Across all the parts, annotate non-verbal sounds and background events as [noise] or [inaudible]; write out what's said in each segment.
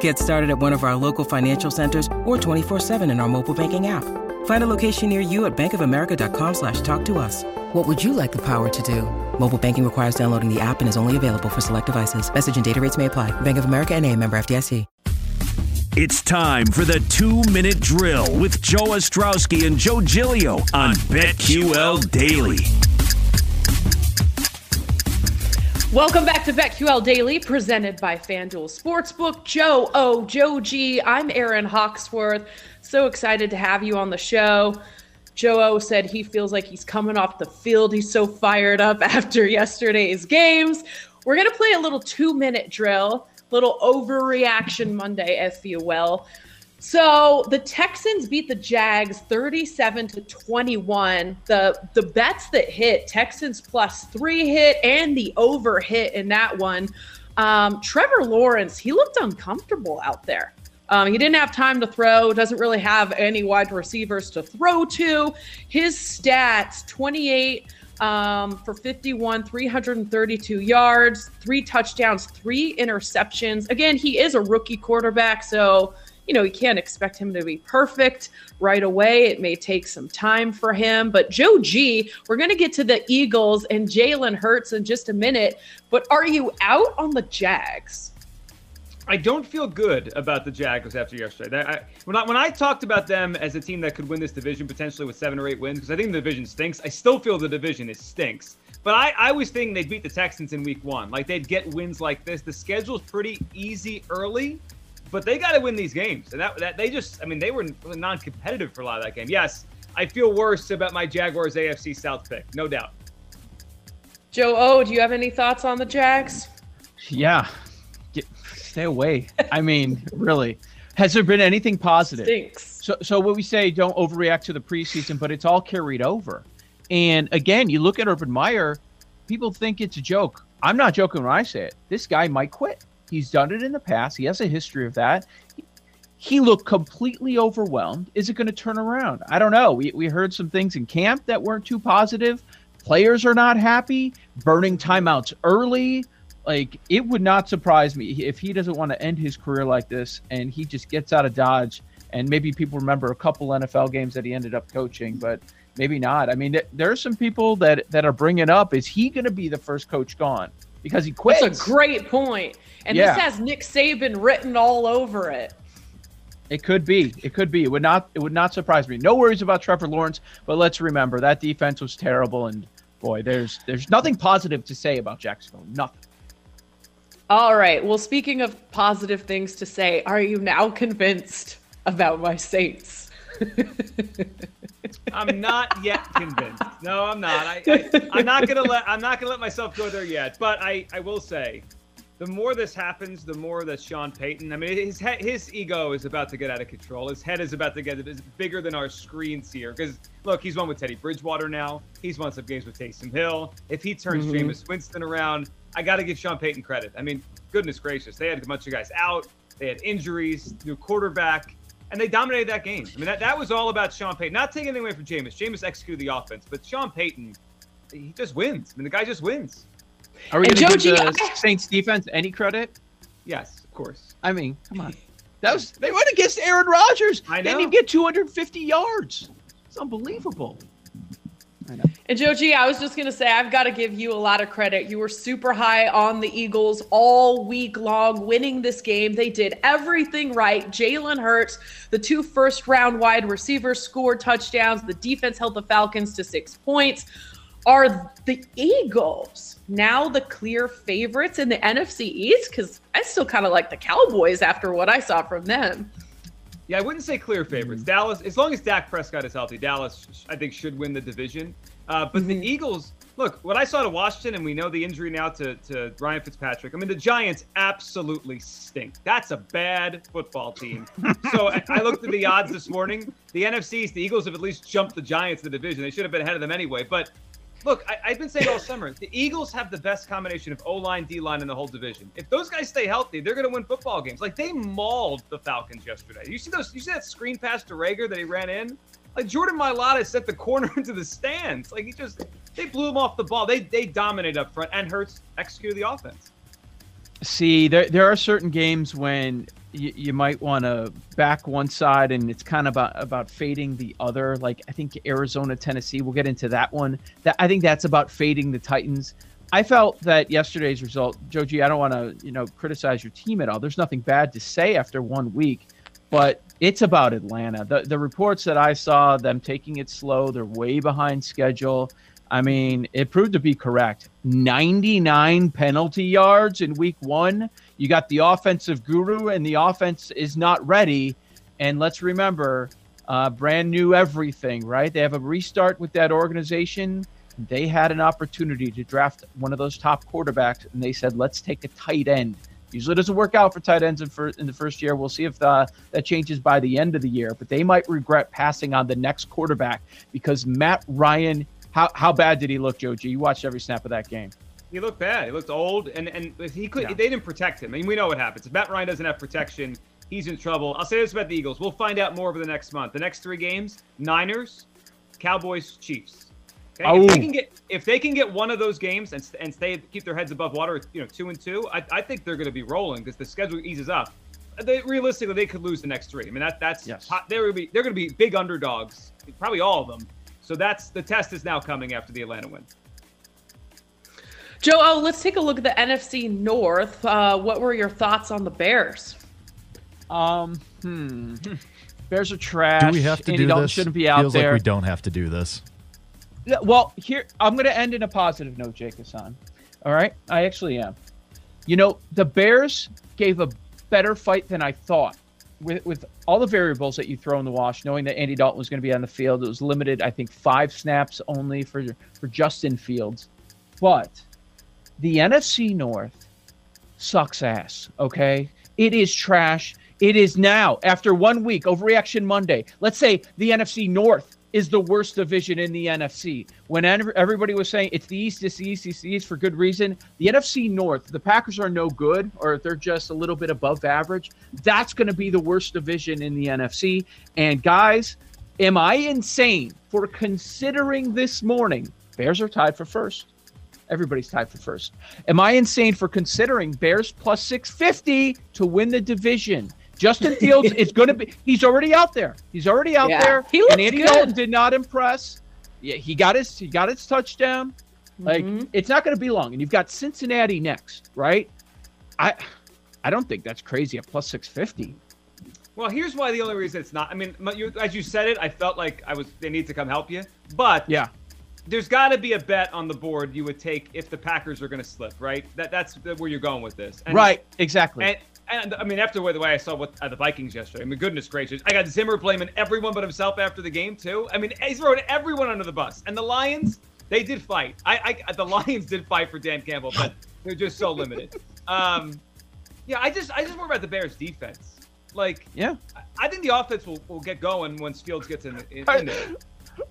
Get started at one of our local financial centers or 24-7 in our mobile banking app. Find a location near you at bankofamerica.com slash talk to us. What would you like the power to do? Mobile banking requires downloading the app and is only available for select devices. Message and data rates may apply. Bank of America and a member FDIC. It's time for the two-minute drill with Joe Ostrowski and Joe Giglio on BetQL Daily. Welcome back to BetQL Daily, presented by FanDuel Sportsbook. Joe O, Joe G, I'm Aaron Hawksworth. So excited to have you on the show. Joe O said he feels like he's coming off the field. He's so fired up [laughs] after yesterday's games. We're going to play a little two minute drill, little overreaction Monday, if you will. So the Texans beat the Jags 37 to 21. The the bets that hit Texans plus three hit and the over hit in that one. Um, Trevor Lawrence, he looked uncomfortable out there. Um, he didn't have time to throw, doesn't really have any wide receivers to throw to. His stats 28 um, for 51, 332 yards, three touchdowns, three interceptions. Again, he is a rookie quarterback, so you know, you can't expect him to be perfect right away. It may take some time for him. But Joe G, we're going to get to the Eagles and Jalen Hurts in just a minute. But are you out on the Jags? I don't feel good about the Jaguars after yesterday. I, when, I, when I talked about them as a team that could win this division potentially with seven or eight wins, because I think the division stinks, I still feel the division is stinks. But I, I was thinking they'd beat the Texans in week one. Like they'd get wins like this. The schedule's pretty easy early but they got to win these games. And that, that they just, I mean, they were non-competitive for a lot of that game. Yes, I feel worse about my Jaguars AFC South pick, no doubt. Joe O, do you have any thoughts on the Jags? Yeah, Get, stay away. I mean, [laughs] really, has there been anything positive? Stinks. So, so what we say, don't overreact to the preseason, but it's all carried over. And again, you look at Urban Meyer, people think it's a joke. I'm not joking when I say it. This guy might quit. He's done it in the past. He has a history of that. He looked completely overwhelmed. Is it going to turn around? I don't know. We, we heard some things in camp that weren't too positive. Players are not happy, burning timeouts early. Like, it would not surprise me if he doesn't want to end his career like this and he just gets out of Dodge. And maybe people remember a couple NFL games that he ended up coaching, but maybe not. I mean, there are some people that, that are bringing up is he going to be the first coach gone? Because he quits. That's a great point. And yeah. this has Nick Saban written all over it. It could be. It could be. It would not. It would not surprise me. No worries about Trevor Lawrence, but let's remember that defense was terrible, and boy, there's there's nothing positive to say about Jacksonville. Nothing. All right. Well, speaking of positive things to say, are you now convinced about my Saints? [laughs] I'm not yet convinced. No, I'm not. I, I, am not gonna let I'm not gonna let myself go there yet. But I I will say the more this happens, the more that Sean Payton. I mean, his head, his ego is about to get out of control. His head is about to get is bigger than our screens here. Because look, he's won with Teddy Bridgewater now. He's won some games with Taysom Hill. If he turns mm-hmm. Jameis Winston around, I got to give Sean Payton credit. I mean, goodness gracious, they had a bunch of guys out. They had injuries, new quarterback, and they dominated that game. I mean, that, that was all about Sean Payton. Not taking anything away from Jameis. Jameis executed the offense, but Sean Payton, he just wins. I mean, the guy just wins. Are we going to give the Saints defense any credit? Yes, of course. I mean, come on. [laughs] That was they went against Aaron Rodgers. I know. They didn't even get 250 yards. It's unbelievable. And Joe G, I was just going to say, I've got to give you a lot of credit. You were super high on the Eagles all week long, winning this game. They did everything right. Jalen Hurts, the two first round wide receivers scored touchdowns. The defense held the Falcons to six points. Are the Eagles now the clear favorites in the NFC East? Because I still kind of like the Cowboys after what I saw from them. Yeah, I wouldn't say clear favorites. Mm-hmm. Dallas, as long as Dak Prescott is healthy, Dallas, I think, should win the division. Uh, but mm-hmm. the Eagles, look, what I saw to Washington, and we know the injury now to, to Ryan Fitzpatrick. I mean, the Giants absolutely stink. That's a bad football team. [laughs] so I, I, looked at the odds this morning. The NFCs, the Eagles have at least jumped the Giants in the division. They should have been ahead of them anyway. But look, I, have been saying all summer, the Eagles have the best combination of O line, D line in the whole division. If those guys stay healthy, they're going to win football games. Like they mauled the Falcons yesterday. You see those? You see that screen pass to Reagor that he ran in? Like Jordan Mailata set the corner [laughs] into the stands. Like he just they blew him off the ball. They they dominated up front and Hurts executed the offense. See, there there are certain games when you, you might want to back one side and it's kind of about about fading the other. Like I think Arizona, Tennessee. We'll get into that one. That I think that's about fading the Titans. I felt that yesterday's result, Joe G. I don't want to you know criticize your team at all. There's nothing bad to say after one week, but it's about Atlanta. The the reports that I saw, them taking it slow, they're way behind schedule. I mean, it proved to be correct. 99 penalty yards in week one. You got the offensive guru, and the offense is not ready. And let's remember, uh, brand new everything, right? They have a restart with that organization. They had an opportunity to draft one of those top quarterbacks, and they said, let's take a tight end Usually doesn't work out for tight ends in, for, in the first year. We'll see if the, uh, that changes by the end of the year. But they might regret passing on the next quarterback because Matt Ryan. How how bad did he look, Joe G? You watched every snap of that game. He looked bad. He looked old, and and he could. Yeah. They didn't protect him. I mean, we know what happens if Matt Ryan doesn't have protection. He's in trouble. I'll say this about the Eagles. We'll find out more over the next month. The next three games: Niners, Cowboys, Chiefs. Okay? If they oh. can get if they can get one of those games and, and stay keep their heads above water, you know, two and two, I, I think they're going to be rolling because the schedule eases up. They, realistically, they could lose the next three. I mean, that that's yes. they're be they're going to be big underdogs, probably all of them. So that's the test is now coming after the Atlanta win. Joe, oh, let's take a look at the NFC North. Uh, what were your thoughts on the Bears? Um, hmm. [laughs] Bears are trash. Do we have to Andy do Dalton this? Shouldn't be out Feels there. like we don't have to do this. Well, here I'm going to end in a positive note, Jake Hassan. All right, I actually am. You know, the Bears gave a better fight than I thought. With with all the variables that you throw in the wash, knowing that Andy Dalton was going to be on the field, it was limited. I think five snaps only for for Justin Fields, but the NFC North sucks ass. Okay, it is trash. It is now after one week overreaction Monday. Let's say the NFC North is the worst division in the NFC. When everybody was saying it's the East, it's the East, it's the East for good reason, the NFC North, the Packers are no good or they're just a little bit above average. That's going to be the worst division in the NFC. And guys, am I insane for considering this morning? Bears are tied for first. Everybody's tied for first. Am I insane for considering Bears plus 650 to win the division? Justin Fields is going to be. He's already out there. He's already out yeah, there. He looks and Andy good. Dalton did not impress. Yeah, he got his. He got his touchdown. Like mm-hmm. it's not going to be long, and you've got Cincinnati next, right? I, I don't think that's crazy at plus six fifty. Well, here's why the only reason it's not. I mean, you, as you said it, I felt like I was. They need to come help you, but yeah, there's got to be a bet on the board you would take if the Packers are going to slip, right? That that's where you're going with this. And, right, exactly. And, and I mean, after the way, I saw what uh, the Vikings yesterday, I mean, goodness gracious, I got Zimmer blaming everyone but himself after the game too. I mean, he's throwing everyone under the bus. And the Lions, they did fight. I, I the Lions did fight for Dan Campbell, but they're just so limited. Um, yeah, I just I just worry about the Bears' defense. Like, yeah, I think the offense will, will get going once Fields gets in, in, in there.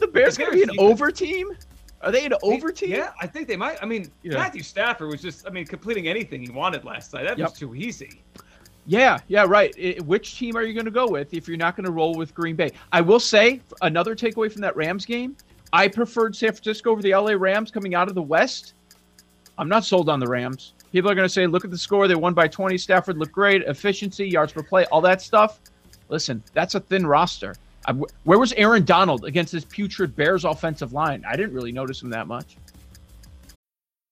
the Bears the going to be an defense. over team? Are they an over team? Yeah, I think they might. I mean, yeah. Matthew Stafford was just, I mean, completing anything he wanted last night. That yep. was too easy. Yeah, yeah, right. It, which team are you going to go with if you're not going to roll with Green Bay? I will say another takeaway from that Rams game. I preferred San Francisco over the LA Rams coming out of the West. I'm not sold on the Rams. People are going to say, look at the score. They won by 20. Stafford looked great. Efficiency, yards per play, all that stuff. Listen, that's a thin roster. I, where was Aaron Donald against this putrid Bears offensive line? I didn't really notice him that much.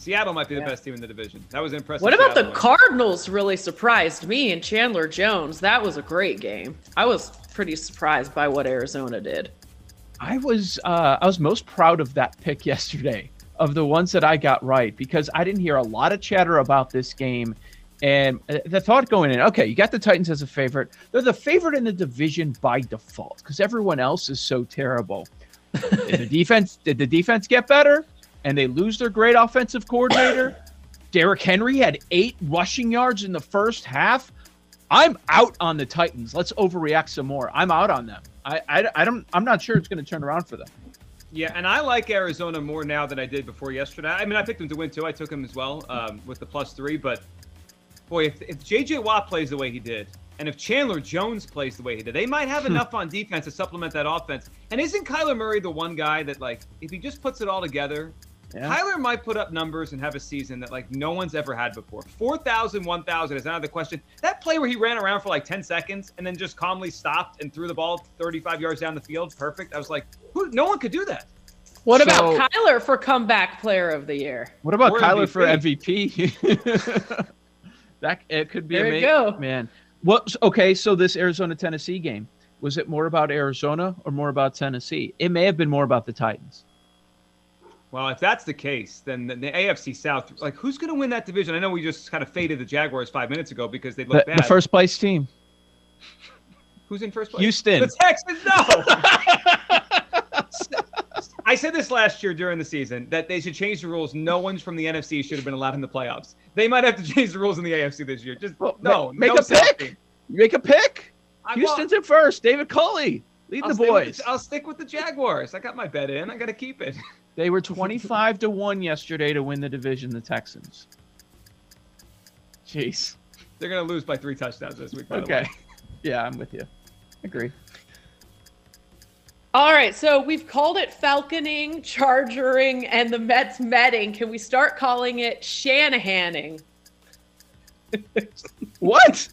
Seattle might be the best team in the division. That was impressive. What about Seattle the win. Cardinals? Really surprised me and Chandler Jones. That was a great game. I was pretty surprised by what Arizona did. I was uh, I was most proud of that pick [laughs] yesterday of the ones that I got right because I didn't hear a lot of chatter about this game. And uh, the thought going in, okay, you got the Titans as a favorite. They're the favorite in the division by default because everyone else is so terrible. [laughs] did the defense did the defense get better? And they lose their great offensive coordinator. [coughs] Derrick Henry had eight rushing yards in the first half. I'm out on the Titans. Let's overreact some more. I'm out on them. I, I, I don't. I'm not sure it's going to turn around for them. Yeah, and I like Arizona more now than I did before yesterday. I mean, I picked them to win too. I took them as well um, with the plus three. But boy, if, if J.J. Watt plays the way he did, and if Chandler Jones plays the way he did, they might have enough on defense to supplement that offense. And isn't Kyler Murray the one guy that, like, if he just puts it all together, Yeah. Kyler might put up numbers and have a season that like no one's ever had before. 4,000, 1,000 is not the question. That play where he ran around for like 10 seconds and then just calmly stopped and threw the ball 35 yards down the field, perfect. I was like, who? No one could do that. What So- about Kyler for comeback player of the year? What about Or Kyler for MVP? MVP? [laughs] that it could be There you go. man. What? Okay, so this Arizona Tennessee game was it more about Arizona or more about Tennessee? It may have been more about the Titans. Well, if that's the case, then the, the AFC South, like who's going to win that division? I know we just kind of faded the Jaguars five minutes ago because they The, look bad. the first place team, who's in first place? Houston. The Texans. No. [laughs] I said this last year during the season that they should change the rules. No one's from the NFC should have been allowed in the playoffs. They might have to [laughs] change the rules in the AFC this year. Just Well, no, make no a pick. Make a pick. I- Houston's in first. David Culley leading I'll the boys. the- I'll stick with the Jaguars. I got my bet in. I got to keep it. [laughs] They were [laughs] 25 to 1 yesterday to win the division, the Texans. Jeez. They're going to lose by three touchdowns this week. By the Okay. way. [laughs] Yeah, I'm with you. Agree. All right, so we've called it falconing, chargering, and the Mets metting. Can we start calling it Shanahaning? [laughs] What?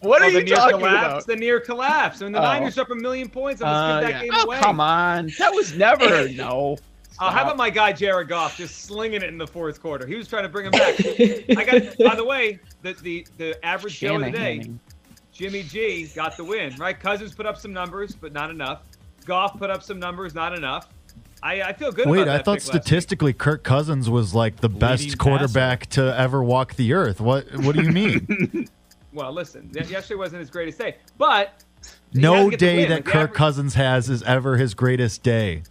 what Oh, are the you talking collapse. about? The near collapse. I mean, the Oh. Niners up a million points, I'm Uh, just give yeah. game oh, away. come on. That was never. no. Uh, how about my guy Jared Goff just slinging it in the fourth quarter? He was trying to bring him back. [laughs] I got. By the way, the the the average Joe of the day, Jimmy G, got the win. Right? Cousins put up some numbers, but not enough. Goff put up some numbers, not enough. I, I feel good Wait, about I thought pick last week. statistically Kirk Cousins was like the best Leading quarterback to ever walk the earth. What What do you mean? [laughs] Well, listen, y- yesterday wasn't his greatest day, but no to get the day that Kirk average- Cousins has is ever his greatest day.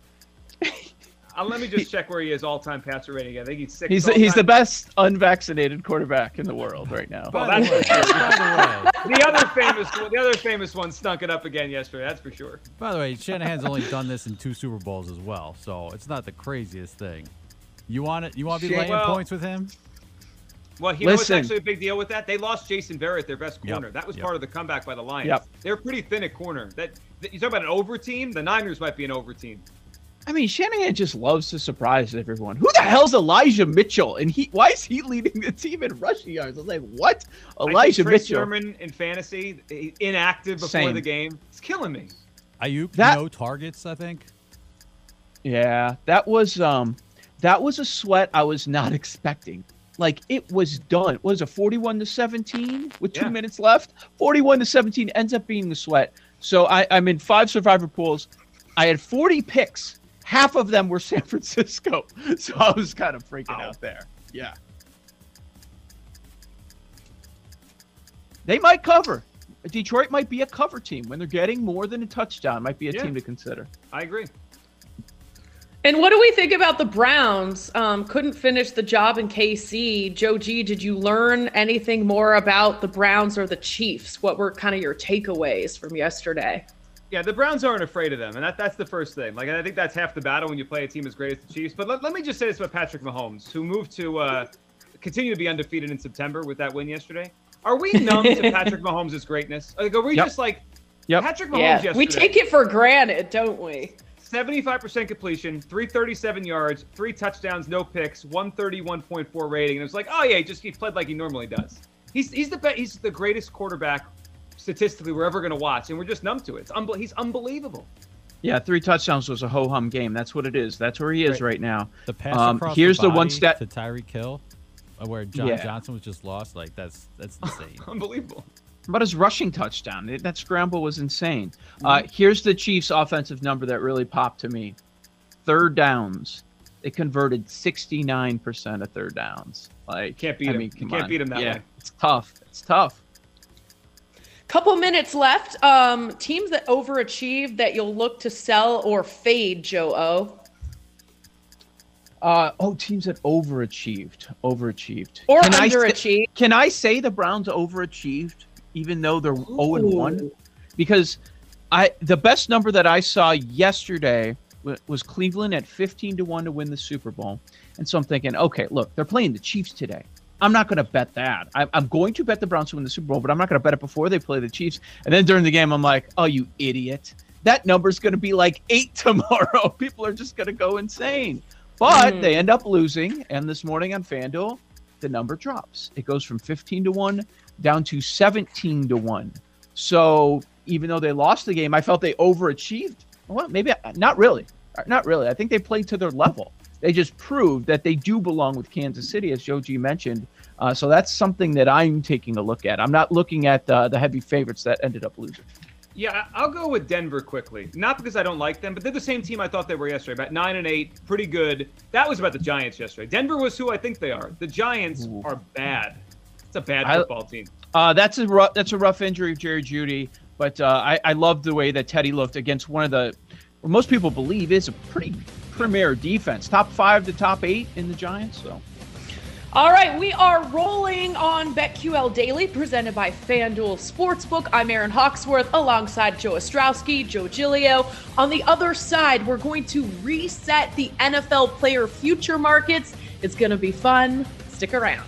Uh, let me just check where he is all-time passer rating. I think he's six. He's he's the best unvaccinated quarterback in the world right now. Well, the that's way, for sure. by the the other famous one, the other famous one stunk it up again yesterday. That's for sure. by the way, Shanahan's only done this in two Super Bowls as well, so it's not the craziest thing. You want it? You want to be Shan- laying Well- points with him? Well, you know what's actually a big deal with that? They lost Jason Verrett, their best Yep, corner. That was yep. part of the comeback by the Lions. Yep. They're pretty thin at corner. That, that you talk about an over team. The Niners might be an over team. I mean, Shanahan just loves to surprise everyone. Who the hell's Elijah Mitchell? And he why is he leading the team in rushing yards? I was like, what? I think Elijah Trey Mitchell. Sermon in fantasy, inactive before Same. the game. It's killing me. Aiyuk, That- no targets, I think. Yeah, that was um that was a sweat I was not [laughs] expecting. Like it was done. What was it 41 to 17 with 2 Yeah. minutes left? 41 to 17 ends up being the sweat. So I I'm in 5 survivor pools. I had 40 picks. Half of them were [laughs] San Francisco. So I was kind of freaking Ow. out there. Yeah. They might cover. Detroit might be a cover team when they're getting more than a touchdown. Might be a Yeah. team to consider. I agree. And what do we think about the Browns? Um, couldn't finish the job in KC. Joe G, did you learn anything more about the Browns or the Chiefs? What were kind of your takeaways from yesterday? Yeah, the Browns aren't afraid of them, and that, that's the first thing. Like, I think that's half the battle when you play a team as great as the Chiefs. But let, let me just say this about Patrick Mahomes, who moved to uh, continue to be undefeated in September with that win yesterday. Are we numb to [laughs] Patrick Mahomes' greatness? Like, are we Yep. just like Yep. Patrick Mahomes Yeah, yesterday? we take it for granted, don't we? 75% completion, 337 yards, three touchdowns, no picks, 131.4 rating. And it was like, oh yeah, he just he played like he normally does. He's he's the be- he's the greatest quarterback statistically we're ever going to watch, and we're just numb to it. It's unbe- he's unbelievable. Yeah, three touchdowns was a ho hum game. That's what it is. That's where he is right, now. The pass Um, across here's the, the one body stat. to Tyreek Hill, uh, where John Yeah. Johnson was just lost. Like that's that's [laughs] insane. Unbelievable. But his rushing touchdown, that scramble was insane. Uh, here's the Chiefs' offensive number that really popped to me: third downs. They converted 69% of third downs. Like Can't beat I him. mean, You can't on. beat him that yeah, way. It's tough. It's tough. Couple minutes left. Um, teams that overachieved that you'll look to sell or fade, Joe O. Uh, oh, teams that overachieved, overachieved, Or Can I underachieved. can I say the Browns overachieved, even though they're zero and one? Because I the best number that I saw yesterday wa- was Cleveland at fifteen to one to win the Super Bowl, and so I'm thinking, okay, look, they're playing the Chiefs today. I'm not going to bet that. I, I'm going to bet the Browns to win the Super Bowl, but I'm not going to bet it before they play the Chiefs. And then during the game, I'm like, oh, you idiot! That number's going to be like eight [laughs] tomorrow. People are just going to go insane. But mm-hmm. they end up losing, and this morning on FanDuel, the number drops. It goes from 15 to 1 down to 17 to 1. So even though they lost the game, I felt they overachieved. Well, maybe not really. Not really. I think they played to their level. They just proved that they do belong with Kansas City, as Joe G mentioned. Uh, so that's something that I'm taking a look at. I'm not looking at uh, the heavy favorites that ended up losing. Yeah, I- I'll go with Denver quickly. Not because I don't like them, but they're the same team I thought they were yesterday. About nine and eight, pretty good. That was about the Giants yesterday. Denver was who I think they are. The Giants are bad. It's a bad I- football team. Uh, that's a rough, that's a rough injury of Jerry Jeudy, but uh, I I love the way that Teddy looked against one of the, what most people believe is a pretty premier defense, top five to top eight in the Giants. So All right, we are rolling on BetQL Daily, presented by FanDuel Sportsbook. I'm Aaron Hawksworth alongside Joe Ostrowski, Joe Giglio. On the other side, we're going to reset the NFL player future markets. It's going to be fun. Stick around.